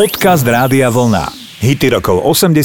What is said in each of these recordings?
Podcast Rádia Vlna. Hity rokov 80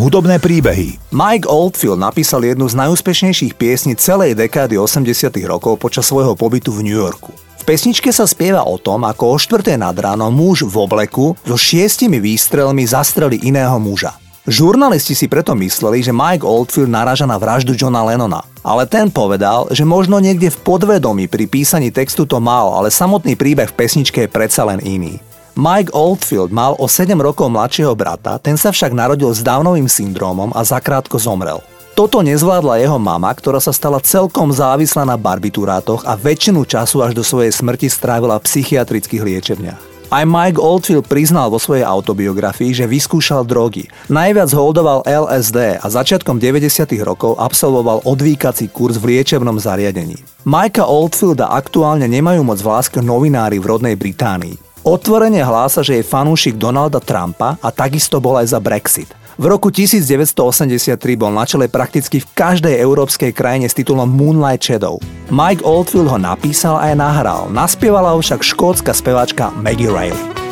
hudobné príbehy. Mike Oldfield napísal jednu z najúspešnejších piesní celej dekády 80 rokov počas svojho pobytu v New Yorku. V pesničke sa spieva o tom, ako o štvrté nad ráno muž v obleku so šiestimi výstrelmi zastreli iného muža. Žurnalisti si preto mysleli, že Mike Oldfield naraža na vraždu Johna Lennona. Ale ten povedal, že možno niekde v podvedomí pri písaní textu to mal, ale samotný príbeh v pesničke je predsa len iný. Mike Oldfield mal o 7 rokov mladšieho brata, ten sa však narodil s Downovým syndrómom a zakrátko zomrel. Toto nezvládla jeho mama, ktorá sa stala celkom závislá na barbiturátoch a väčšinu času až do svojej smrti strávila v psychiatrických liečebniach. Aj Mike Oldfield priznal vo svojej autobiografii, že vyskúšal drogy. Najviac holdoval LSD a začiatkom 90. rokov absolvoval odvíkací kurz v liečebnom zariadení. Mikea Oldfielda aktuálne nemajú moc v novinári v rodnej Británii. Otvorene hlása, že je fanúšik Donalda Trumpa a takisto bol aj za Brexit. V roku 1983 bol na čele prakticky v každej európskej krajine s titulom Moonlight Shadow. Mike Oldfield ho napísal a aj nahral, naspievala ho však škótska speváčka Maggie Riley.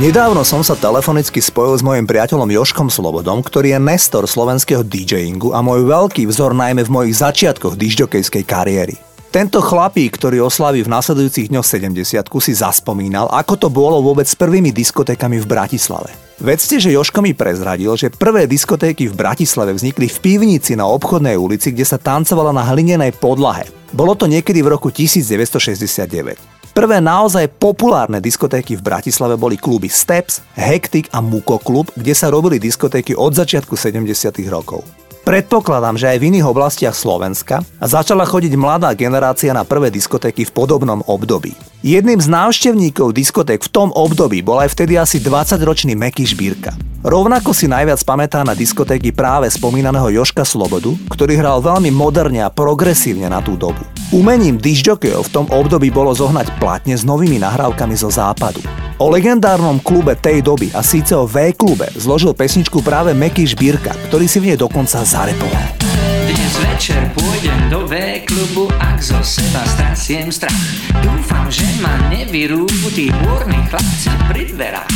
Nedávno som sa telefonicky spojil s mojim priateľom Joškom Slobodom, ktorý je nestor slovenského DJingu a môj veľký vzor najmä v mojich začiatkoch dižďokejskej kariéry. Tento chlapík, ktorý oslaví v nasledujúcich dňoch 70 si zaspomínal, ako to bolo vôbec s prvými diskotékami v Bratislave. Vedzte, že Joško mi prezradil, že prvé diskotéky v Bratislave vznikli v pivnici na obchodnej ulici, kde sa tancovala na hlinenej podlahe. Bolo to niekedy v roku 1969. Prvé naozaj populárne diskotéky v Bratislave boli kluby Steps, Hektik a Muko klub, kde sa robili diskotéky od začiatku 70. rokov. Predpokladám, že aj v iných oblastiach Slovenska začala chodiť mladá generácia na prvé diskotéky v podobnom období. Jedným z návštevníkov diskoték v tom období bol aj vtedy asi 20-ročný Meky Šbírka. Rovnako si najviac pamätá na diskotéky práve spomínaného Joška Slobodu, ktorý hral veľmi moderne a progresívne na tú dobu. Umením disjokejov v tom období bolo zohnať platne s novými nahrávkami zo západu. O legendárnom klube tej doby a síce o V-klube zložil pesničku práve Meky Šbírka, ktorý si v nej dokonca zarepoval. Dnes večer pôjdem do V-klubu, ak zo seba strasiem strach. Dúfam, že ma nevyrúbu tí búrni chlapci pri dverách.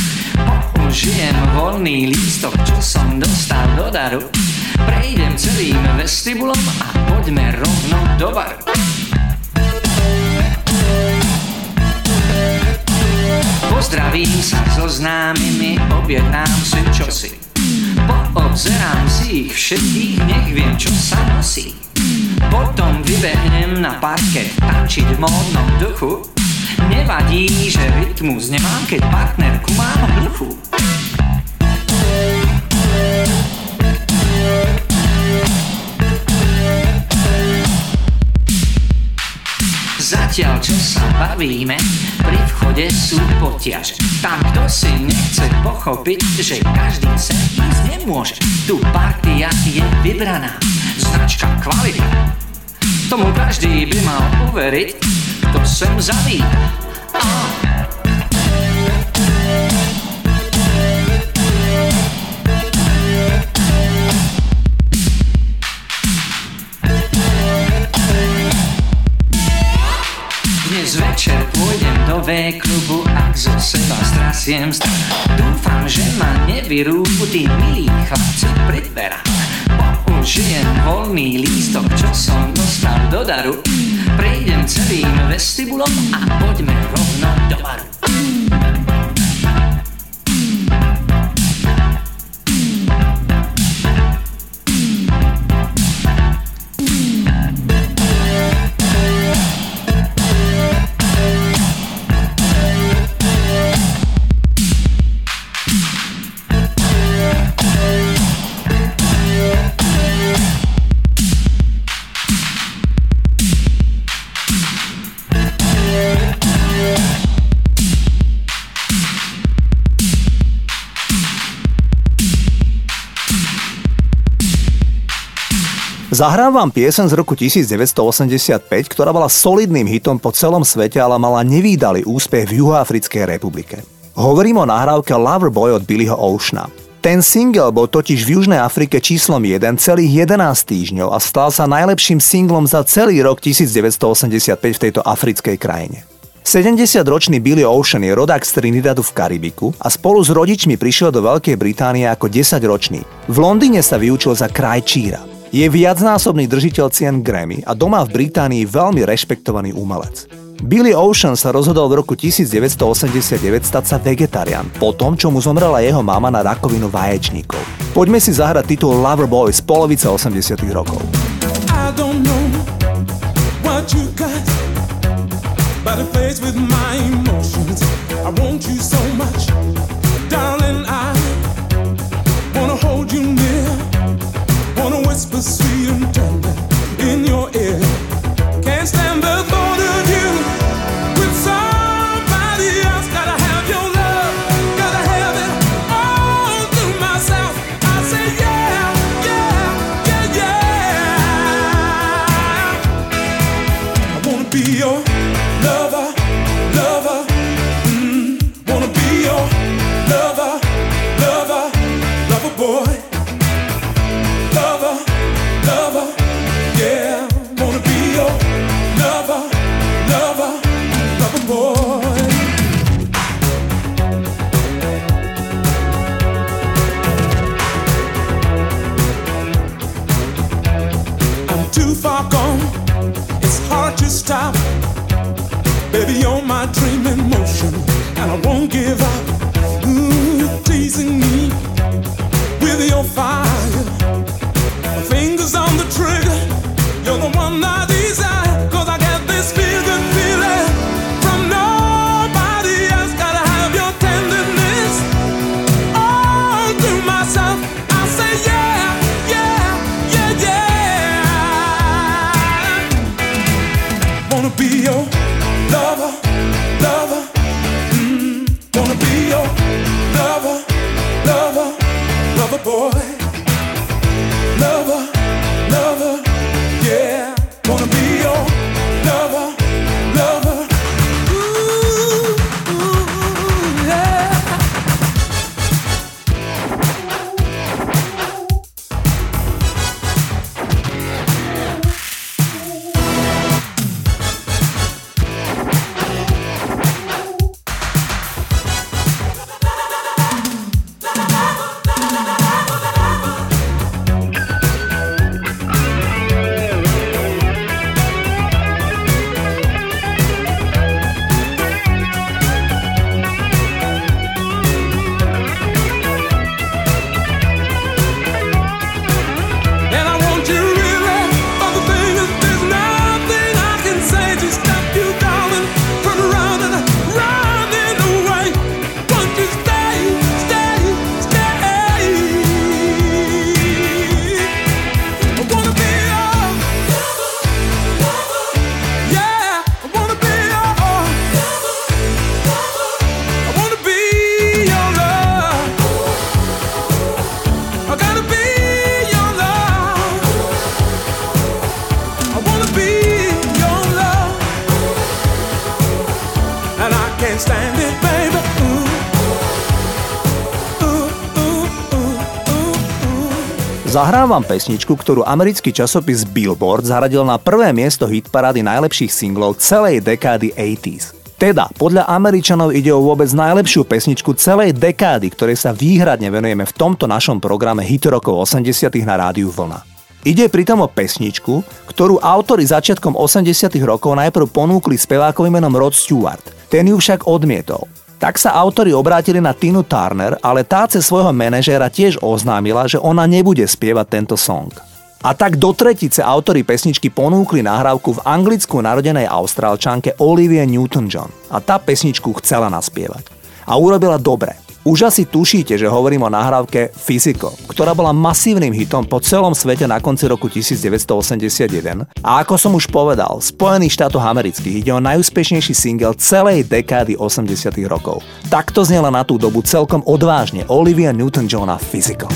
Použijem voľný lístok, čo som dostal do daru. Prejdem celým vestibulom a poďme rovno do baru. Pozdravím sa so známymi, objednám si čosi. Poobzerám si ich všetkých, nech viem, čo sa nosí. Potom vybehnem na parket tančiť v módnom duchu. Nevadí, že rytmus nemám, keď partnerku mám hluchú. Zatiaľ čo sa bavíme, pri vchode sú potiaže. Tam kto si nechce pochopiť, že každý sem nemôže. Tu partia je vybraná, značka kvalita. Tomu každý by mal uveriť, kto sem zavíta. Dnes večer pôjdem do V-klubu, ak zo seba strasiem. Dúfam, že ma nevyrúbu tí milí chlapci pri dverách. Použijem voľný lístok, čo som dostal do daru. Prejdem celým vestibulom a poďme rovno do baru. Zahrám vám piesen z roku 1985, ktorá bola solidným hitom po celom svete, ale mala nevýdalý úspech v Juhoafrickej republike. Hovorím o nahrávke Loverboy od Billyho Oceana. Ten single bol totiž v Južnej Afrike číslom 1 celých 11 týždňov a stal sa najlepším singlom za celý rok 1985 v tejto africkej krajine. 70-ročný Billy Ocean je rodák z Trinidadu v Karibiku a spolu s rodičmi prišiel do Veľkej Británie ako 10-ročný. V Londýne sa vyučil za krajčíra. Je viacnásobný držiteľ cien Grammy a doma v Británii veľmi rešpektovaný umelec. Billy Ocean sa rozhodol v roku 1989 stať sa vegetarián, po tom, čo mu zomrela jeho mama na rakovinu vaječníkov. Poďme si zahrať titul Loverboy z polovice 80 rokov. I don't know what you got, but it plays with my emotions. I want you so vám pesničku, ktorú americký časopis Billboard zaradil na prvé miesto hitparády najlepších singlov celej dekády 80s. Teda, podľa Američanov ide o vôbec najlepšiu pesničku celej dekády, ktorej sa výhradne venujeme v tomto našom programe Hit rokov 80 na rádiu Vlna. Ide pritom o pesničku, ktorú autori začiatkom 80 rokov najprv ponúkli spevákovým menom Rod Stewart. Ten ju však odmietol. Tak sa autori obrátili na Tinu Turner, ale tá cez svojho manažéra tiež oznámila, že ona nebude spievať tento song. A tak do tretice autori pesničky ponúkli nahrávku v anglicku narodenej austrálčanke Olivia Newton-John. A tá pesničku chcela naspievať. A urobila dobre. Už asi tušíte, že hovorím o nahrávke Physical, ktorá bola masívnym hitom po celom svete na konci roku 1981. A ako som už povedal, Spojených štátoch amerických ide o najúspešnejší single celej dekády 80 rokov. Takto znela na tú dobu celkom odvážne Olivia Newton-John a Physical.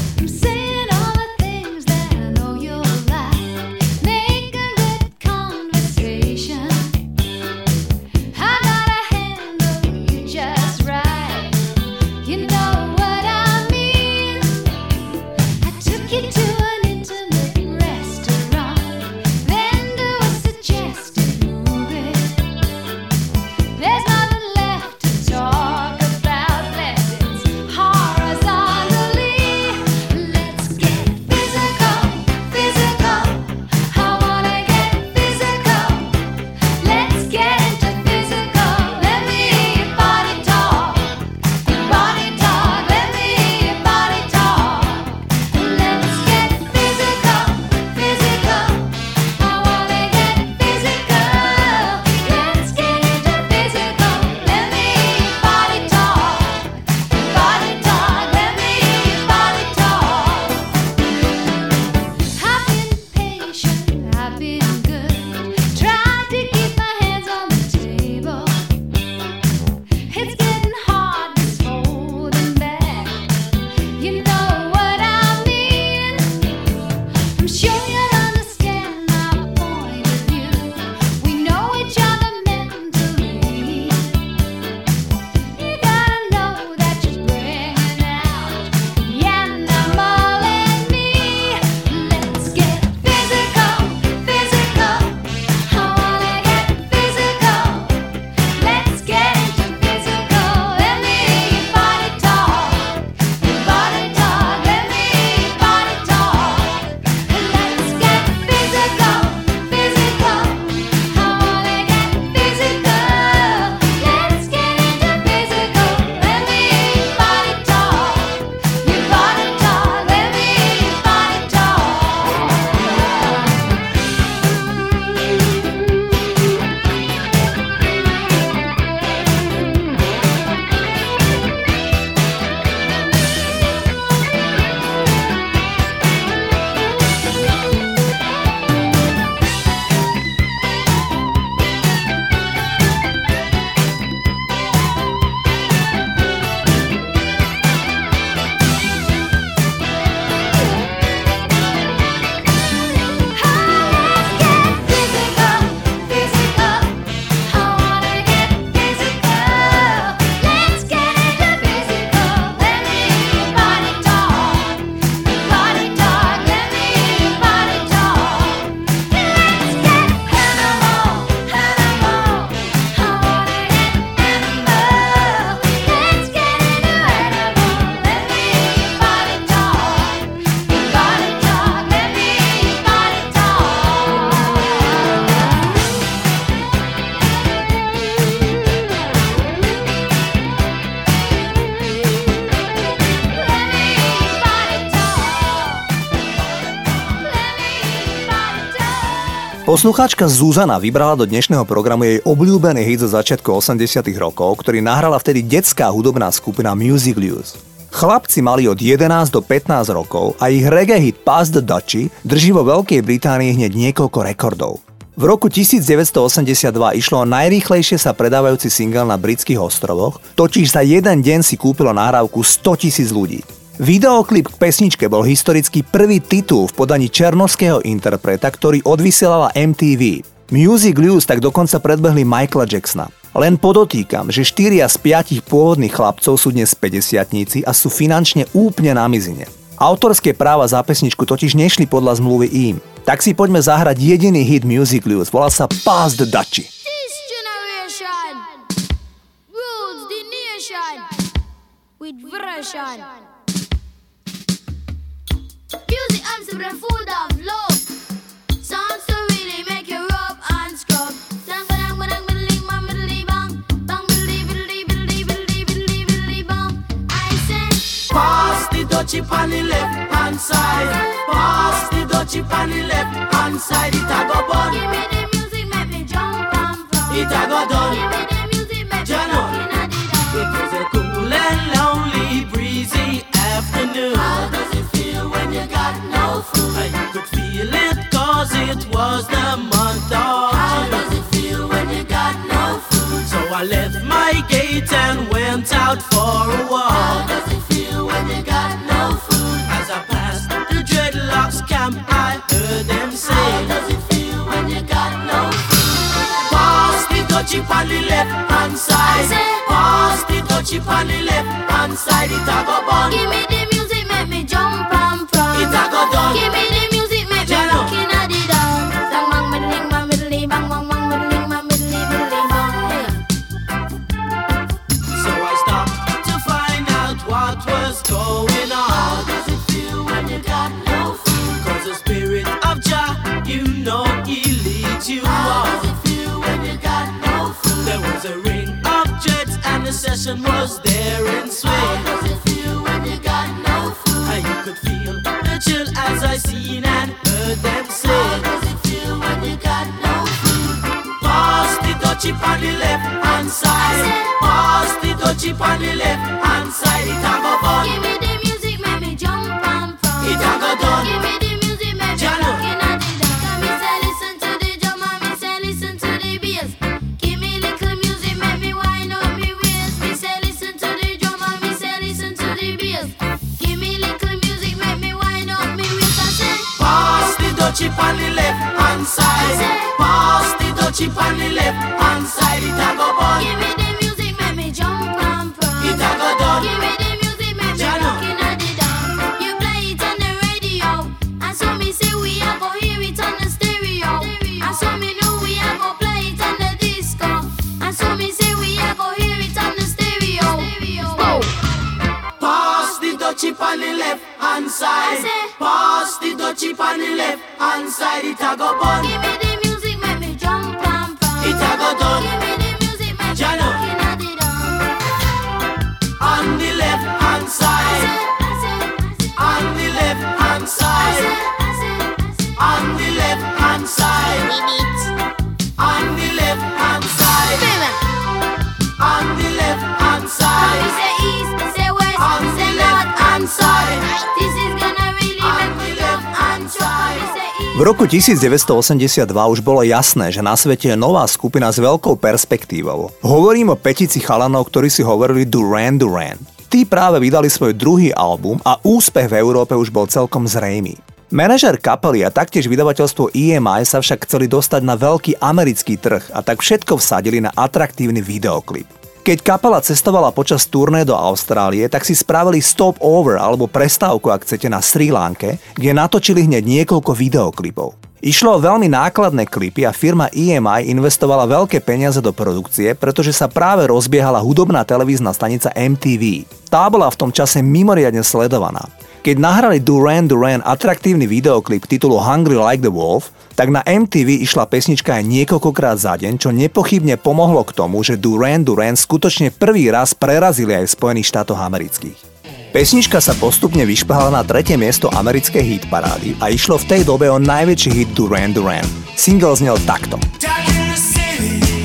Poslucháčka Zuzana vybrala do dnešného programu jej obľúbený hit zo začiatku 80 rokov, ktorý nahrala vtedy detská hudobná skupina Music Blues. Chlapci mali od 11 do 15 rokov a ich reggae hit Pass the Dutchy drží vo Veľkej Británii hneď niekoľko rekordov. V roku 1982 išlo o najrýchlejšie sa predávajúci single na britských ostrovoch, totiž za jeden deň si kúpilo nahrávku 100 tisíc ľudí. Videoklip k pesničke bol historicky prvý titul v podaní černovského interpreta, ktorý odvysielala MTV. Music News tak dokonca predbehli Michaela Jacksona. Len podotýkam, že 4 z 5 pôvodných chlapcov sú dnes 50 a sú finančne úplne na mizine. Autorské práva za pesničku totiž nešli podľa zmluvy im. Tak si poďme zahrať jediný hit Music Blues, volá sa Pass nation with version. chip on the left hand side. Pass the dough chip on the left hand side. It. Give me the music, make me jump and done. Give me the music, make Jano. me fucking It was a cool and lonely, breezy afternoon. I could feel it cause it was the month of How does it feel when you got no food? So I left my gate and went out for a walk How does it feel when you got no food? As I passed the dreadlocks camp, I heard them say How does it feel when you got no food? Pass the dutchie on the left hand side. I say- Pass the dutchie on the left hand side. It a go bun. Give me the the session was there in How does it feel when you got no food? And you could feel the chill as I seen and heard them say. How does it feel when you got no food? Pass the dutchie on the left hand side. Pass the dutchie on the left hand side. It side. Pass the dutchie on the left hand side. It. Side. Pass the dutchie on the left hand side. It a go bun. Give me the music, make me jump and from. It a go done. Give me the music, make me Jano. looking at the dawn. On the left hand side. say, I say, I say, On the left hand side. I say, I say. On the left hand side. On the left hand side. On the left hand side. say east, say west, On the left hand and side. Roku 1982 už bolo jasné, že na svete je nová skupina s veľkou perspektívou. Hovorím o petici chalanov, ktorí si hovorili Duran Duran. Tí práve vydali svoj druhý album a úspech v Európe už bol celkom zrejmý. Manažer kapely a taktiež vydavateľstvo EMI sa však chceli dostať na veľký americký trh a tak všetko vsadili na atraktívny videoklip. Keď kapela cestovala počas turné do Austrálie, tak si spravili stop over alebo prestávku, ak chcete, na Sri Lanke, kde natočili hneď niekoľko videoklipov. Išlo o veľmi nákladné klipy a firma EMI investovala veľké peniaze do produkcie, pretože sa práve rozbiehala hudobná televízna stanica MTV. Tá bola v tom čase mimoriadne sledovaná. Keď nahrali Duran Duran atraktívny videoklip titulu Hungry Like the Wolf, tak na MTV išla pesnička aj niekoľkokrát za deň, čo nepochybne pomohlo k tomu, že Duran Duran skutočne prvý raz prerazili aj v Spojených štátoch amerických. Pesnička sa postupne vyšplhala na tretie miesto americkej hitparády a išlo v tej dobe o najväčší hit Duran Duran. Single znel takto. Dark in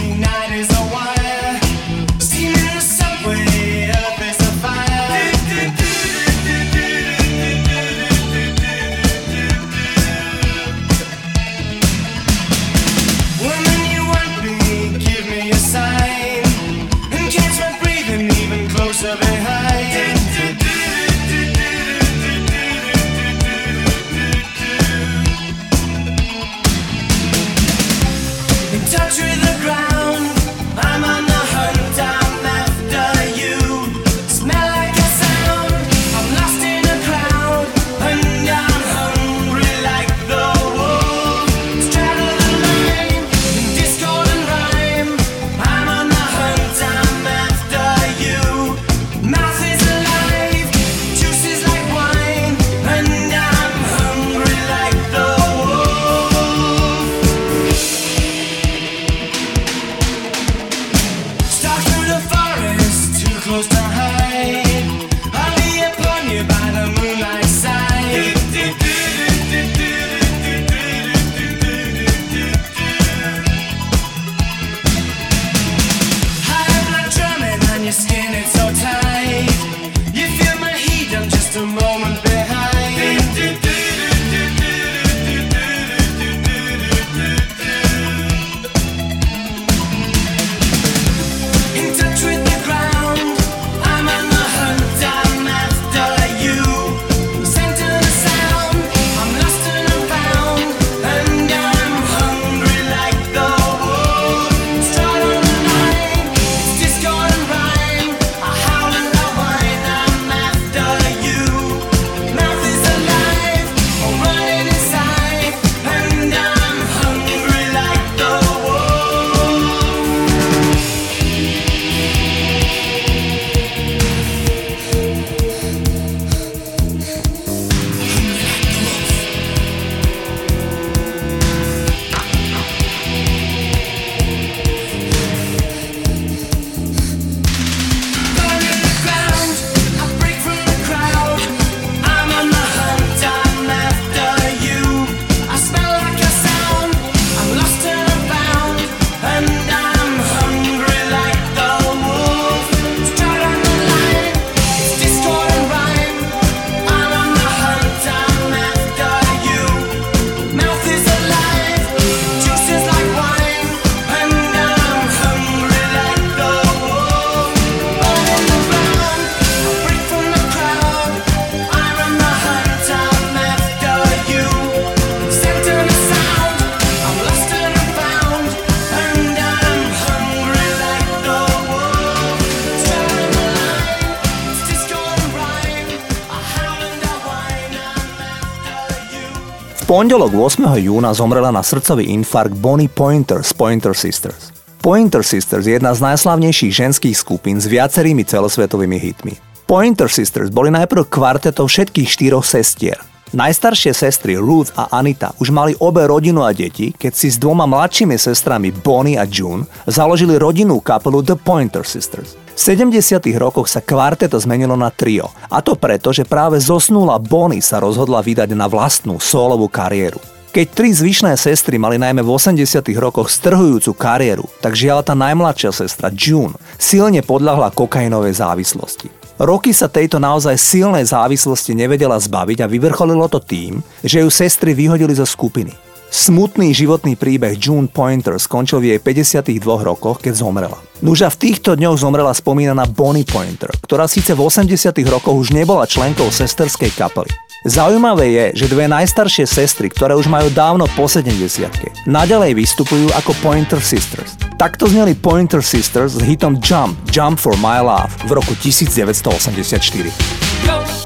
pondelok 8. júna zomrela na srdcový infarkt Bonnie Pointer z Pointer Sisters. Pointer Sisters je jedna z najslavnejších ženských skupín s viacerými celosvetovými hitmi. Pointer Sisters boli najprv kvartetov všetkých štyroch sestier – Najstaršie sestry Ruth a Anita už mali obe rodinu a deti, keď si s dvoma mladšími sestrami Bonnie a June založili rodinnú kapelu The Pointer Sisters. V 70. rokoch sa kvarteto zmenilo na trio, a to preto, že práve zosnula Bonnie sa rozhodla vydať na vlastnú solovú kariéru. Keď tri zvyšné sestry mali najmä v 80 rokoch strhujúcu kariéru, tak žiaľ tá najmladšia sestra June silne podľahla kokainovej závislosti. Roky sa tejto naozaj silnej závislosti nevedela zbaviť a vyvrcholilo to tým, že ju sestry vyhodili zo skupiny. Smutný životný príbeh June Pointer skončil v jej 52 rokoch, keď zomrela. Nuža v týchto dňoch zomrela spomínaná Bonnie Pointer, ktorá síce v 80 rokoch už nebola členkou sesterskej kapely. Zaujímavé je, že dve najstaršie sestry, ktoré už majú dávno po 70 naďalej vystupujú ako Pointer Sisters. Takto zneli Pointer Sisters s hitom Jump, Jump for My Love v roku 1984.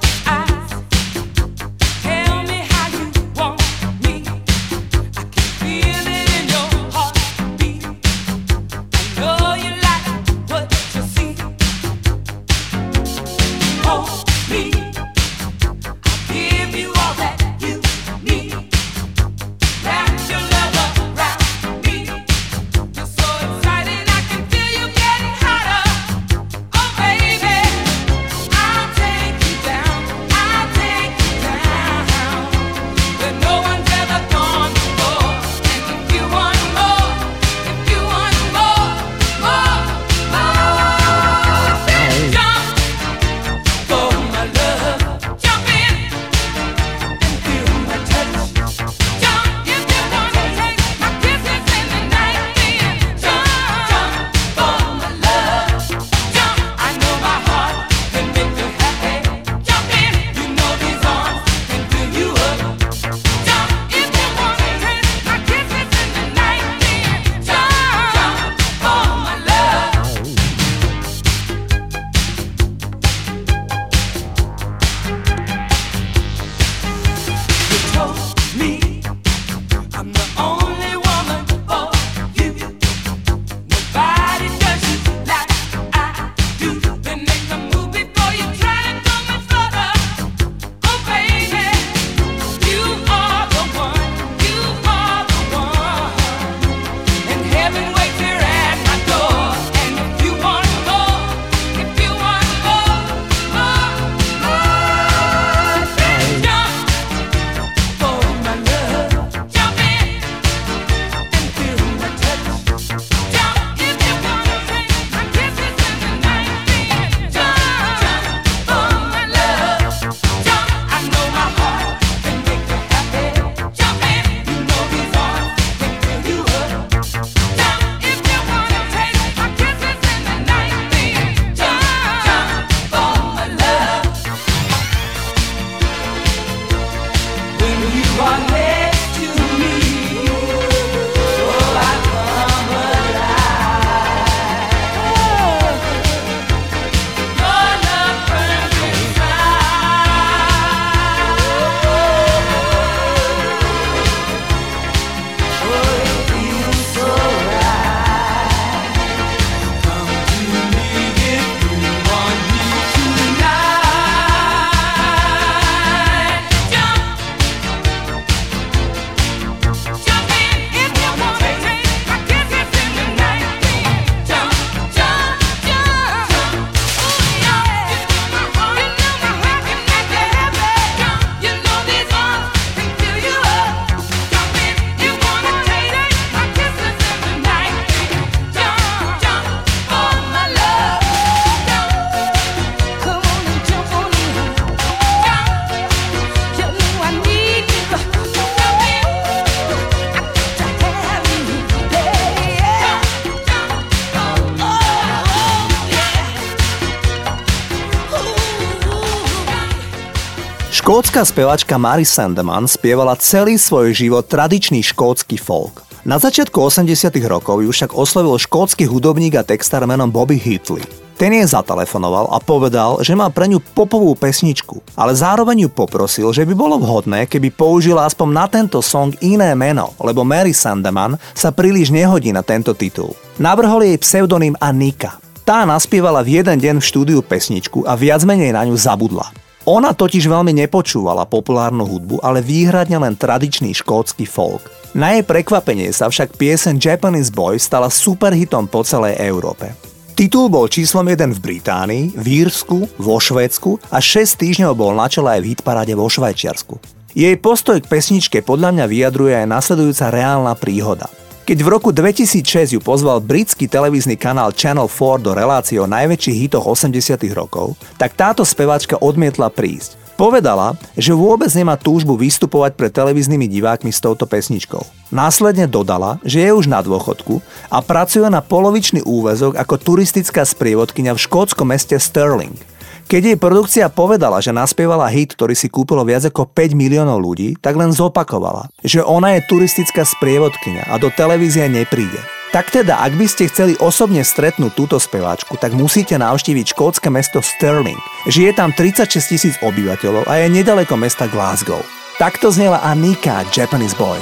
Škótska spevačka Mary Sandeman spievala celý svoj život tradičný škótsky folk. Na začiatku 80 rokov ju však oslovil škótsky hudobník a textár menom Bobby Heatley. Ten jej zatelefonoval a povedal, že má pre ňu popovú pesničku, ale zároveň ju poprosil, že by bolo vhodné, keby použila aspoň na tento song iné meno, lebo Mary Sandeman sa príliš nehodí na tento titul. Navrhol jej pseudonym Anika. Tá naspievala v jeden deň v štúdiu pesničku a viac menej na ňu zabudla. Ona totiž veľmi nepočúvala populárnu hudbu, ale výhradne len tradičný škótsky folk. Na jej prekvapenie sa však piesen Japanese Boy stala superhitom po celej Európe. Titul bol číslom 1 v Británii, v Írsku, vo Švédsku a 6 týždňov bol na čele aj v hitparáde vo Švajčiarsku. Jej postoj k pesničke podľa mňa vyjadruje aj nasledujúca reálna príhoda. Keď v roku 2006 ju pozval britský televízny kanál Channel 4 do relácie o najväčších hitoch 80 rokov, tak táto speváčka odmietla prísť. Povedala, že vôbec nemá túžbu vystupovať pred televíznymi divákmi s touto pesničkou. Následne dodala, že je už na dôchodku a pracuje na polovičný úvezok ako turistická sprievodkynia v škótskom meste Stirling. Keď jej produkcia povedala, že naspievala hit, ktorý si kúpilo viac ako 5 miliónov ľudí, tak len zopakovala, že ona je turistická sprievodkynia a do televízie nepríde. Tak teda, ak by ste chceli osobne stretnúť túto speváčku, tak musíte navštíviť škótske mesto Stirling. Žije tam 36 tisíc obyvateľov a je nedaleko mesta Glasgow. Takto znela Anika, Japanese Boy.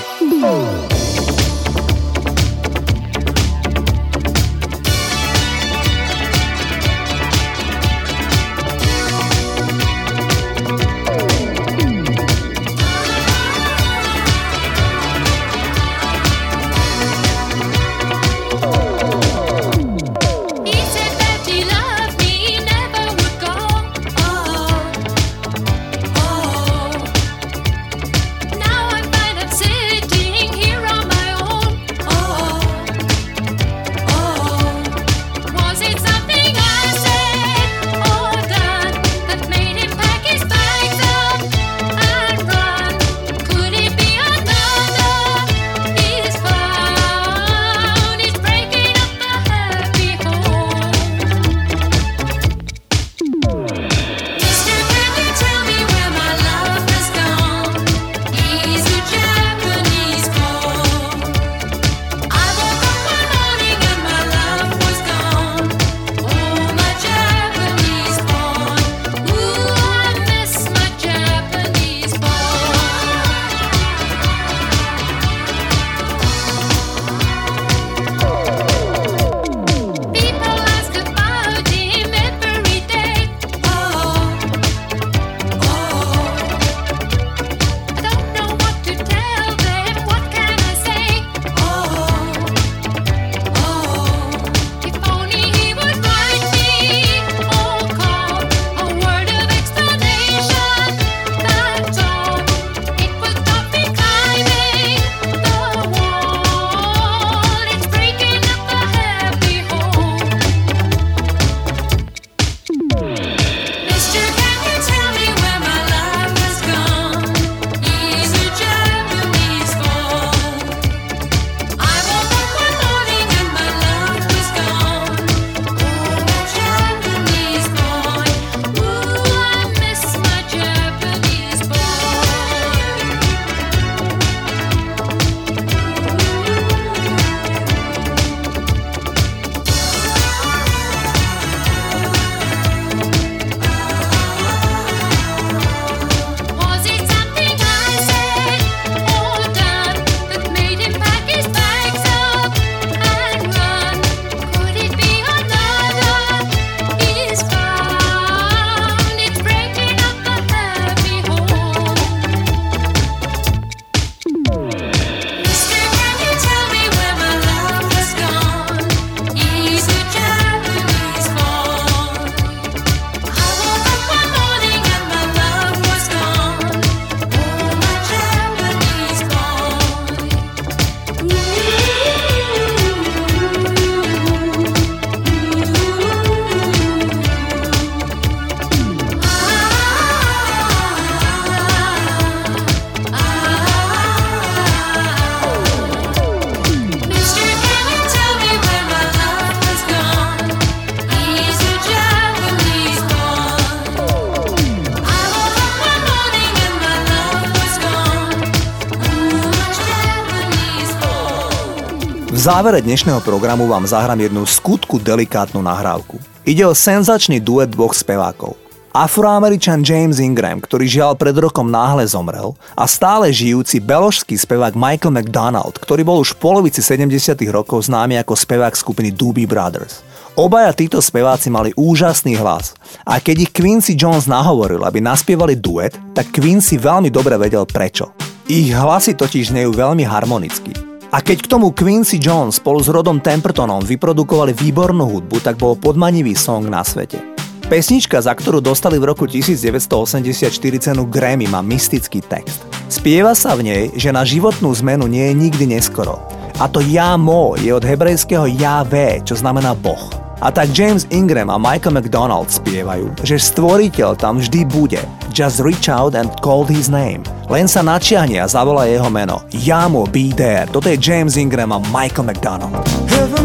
V závere dnešného programu vám zahrám jednu skutku delikátnu nahrávku. Ide o senzačný duet dvoch spevákov. Afroameričan James Ingram, ktorý žiaľ pred rokom náhle zomrel a stále žijúci beložský spevák Michael McDonald, ktorý bol už v polovici 70 rokov známy ako spevák skupiny Doobie Brothers. Obaja títo speváci mali úžasný hlas a keď ich Quincy Jones nahovoril, aby naspievali duet, tak Quincy veľmi dobre vedel prečo. Ich hlasy totiž znejú veľmi harmonicky. A keď k tomu Quincy Jones spolu s Rodom Tempertonom vyprodukovali výbornú hudbu, tak bol podmanivý song na svete. Pesnička, za ktorú dostali v roku 1984 cenu Grammy, má mystický text. Spieva sa v nej, že na životnú zmenu nie je nikdy neskoro. A to ja mo je od hebrejského Javé, čo znamená Boh. A tak James Ingram a Michael McDonald spievajú, že stvoriteľ tam vždy bude. Just reach out and call his name. Len sa načiahne a zavolá jeho meno. Jamo be there. Toto je James Ingram a Michael McDonald. Heavenly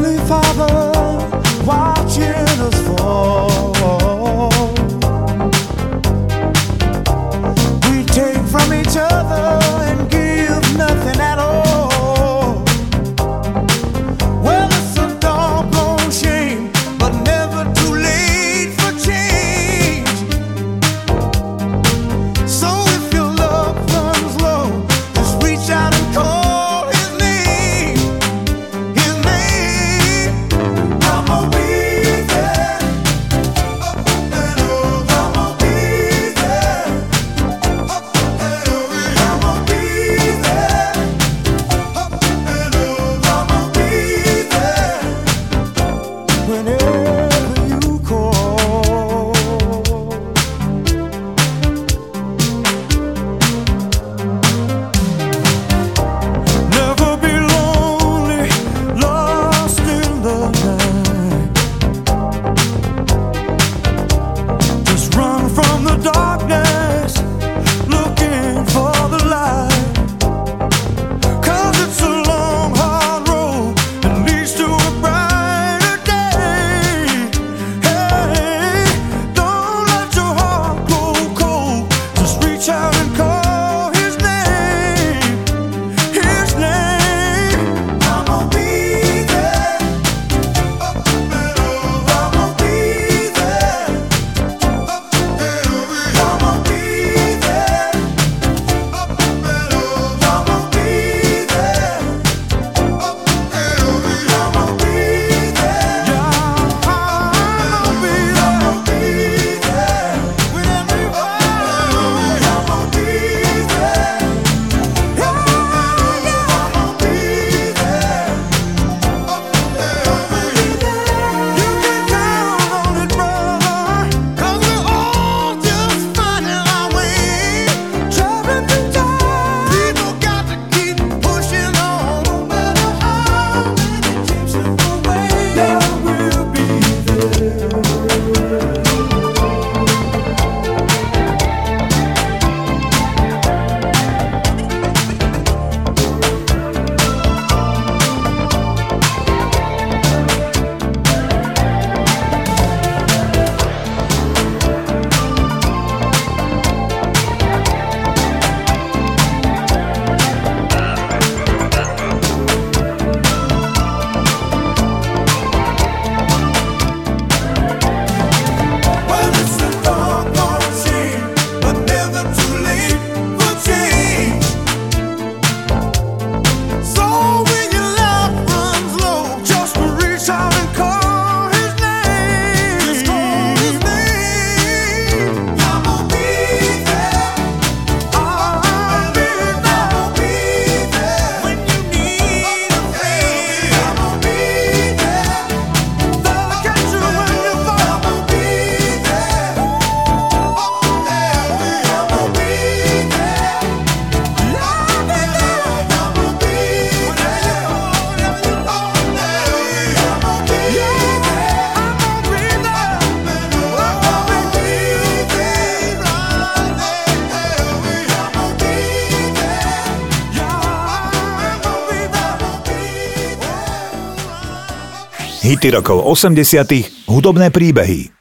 Hity rokov 80 hudobné príbehy.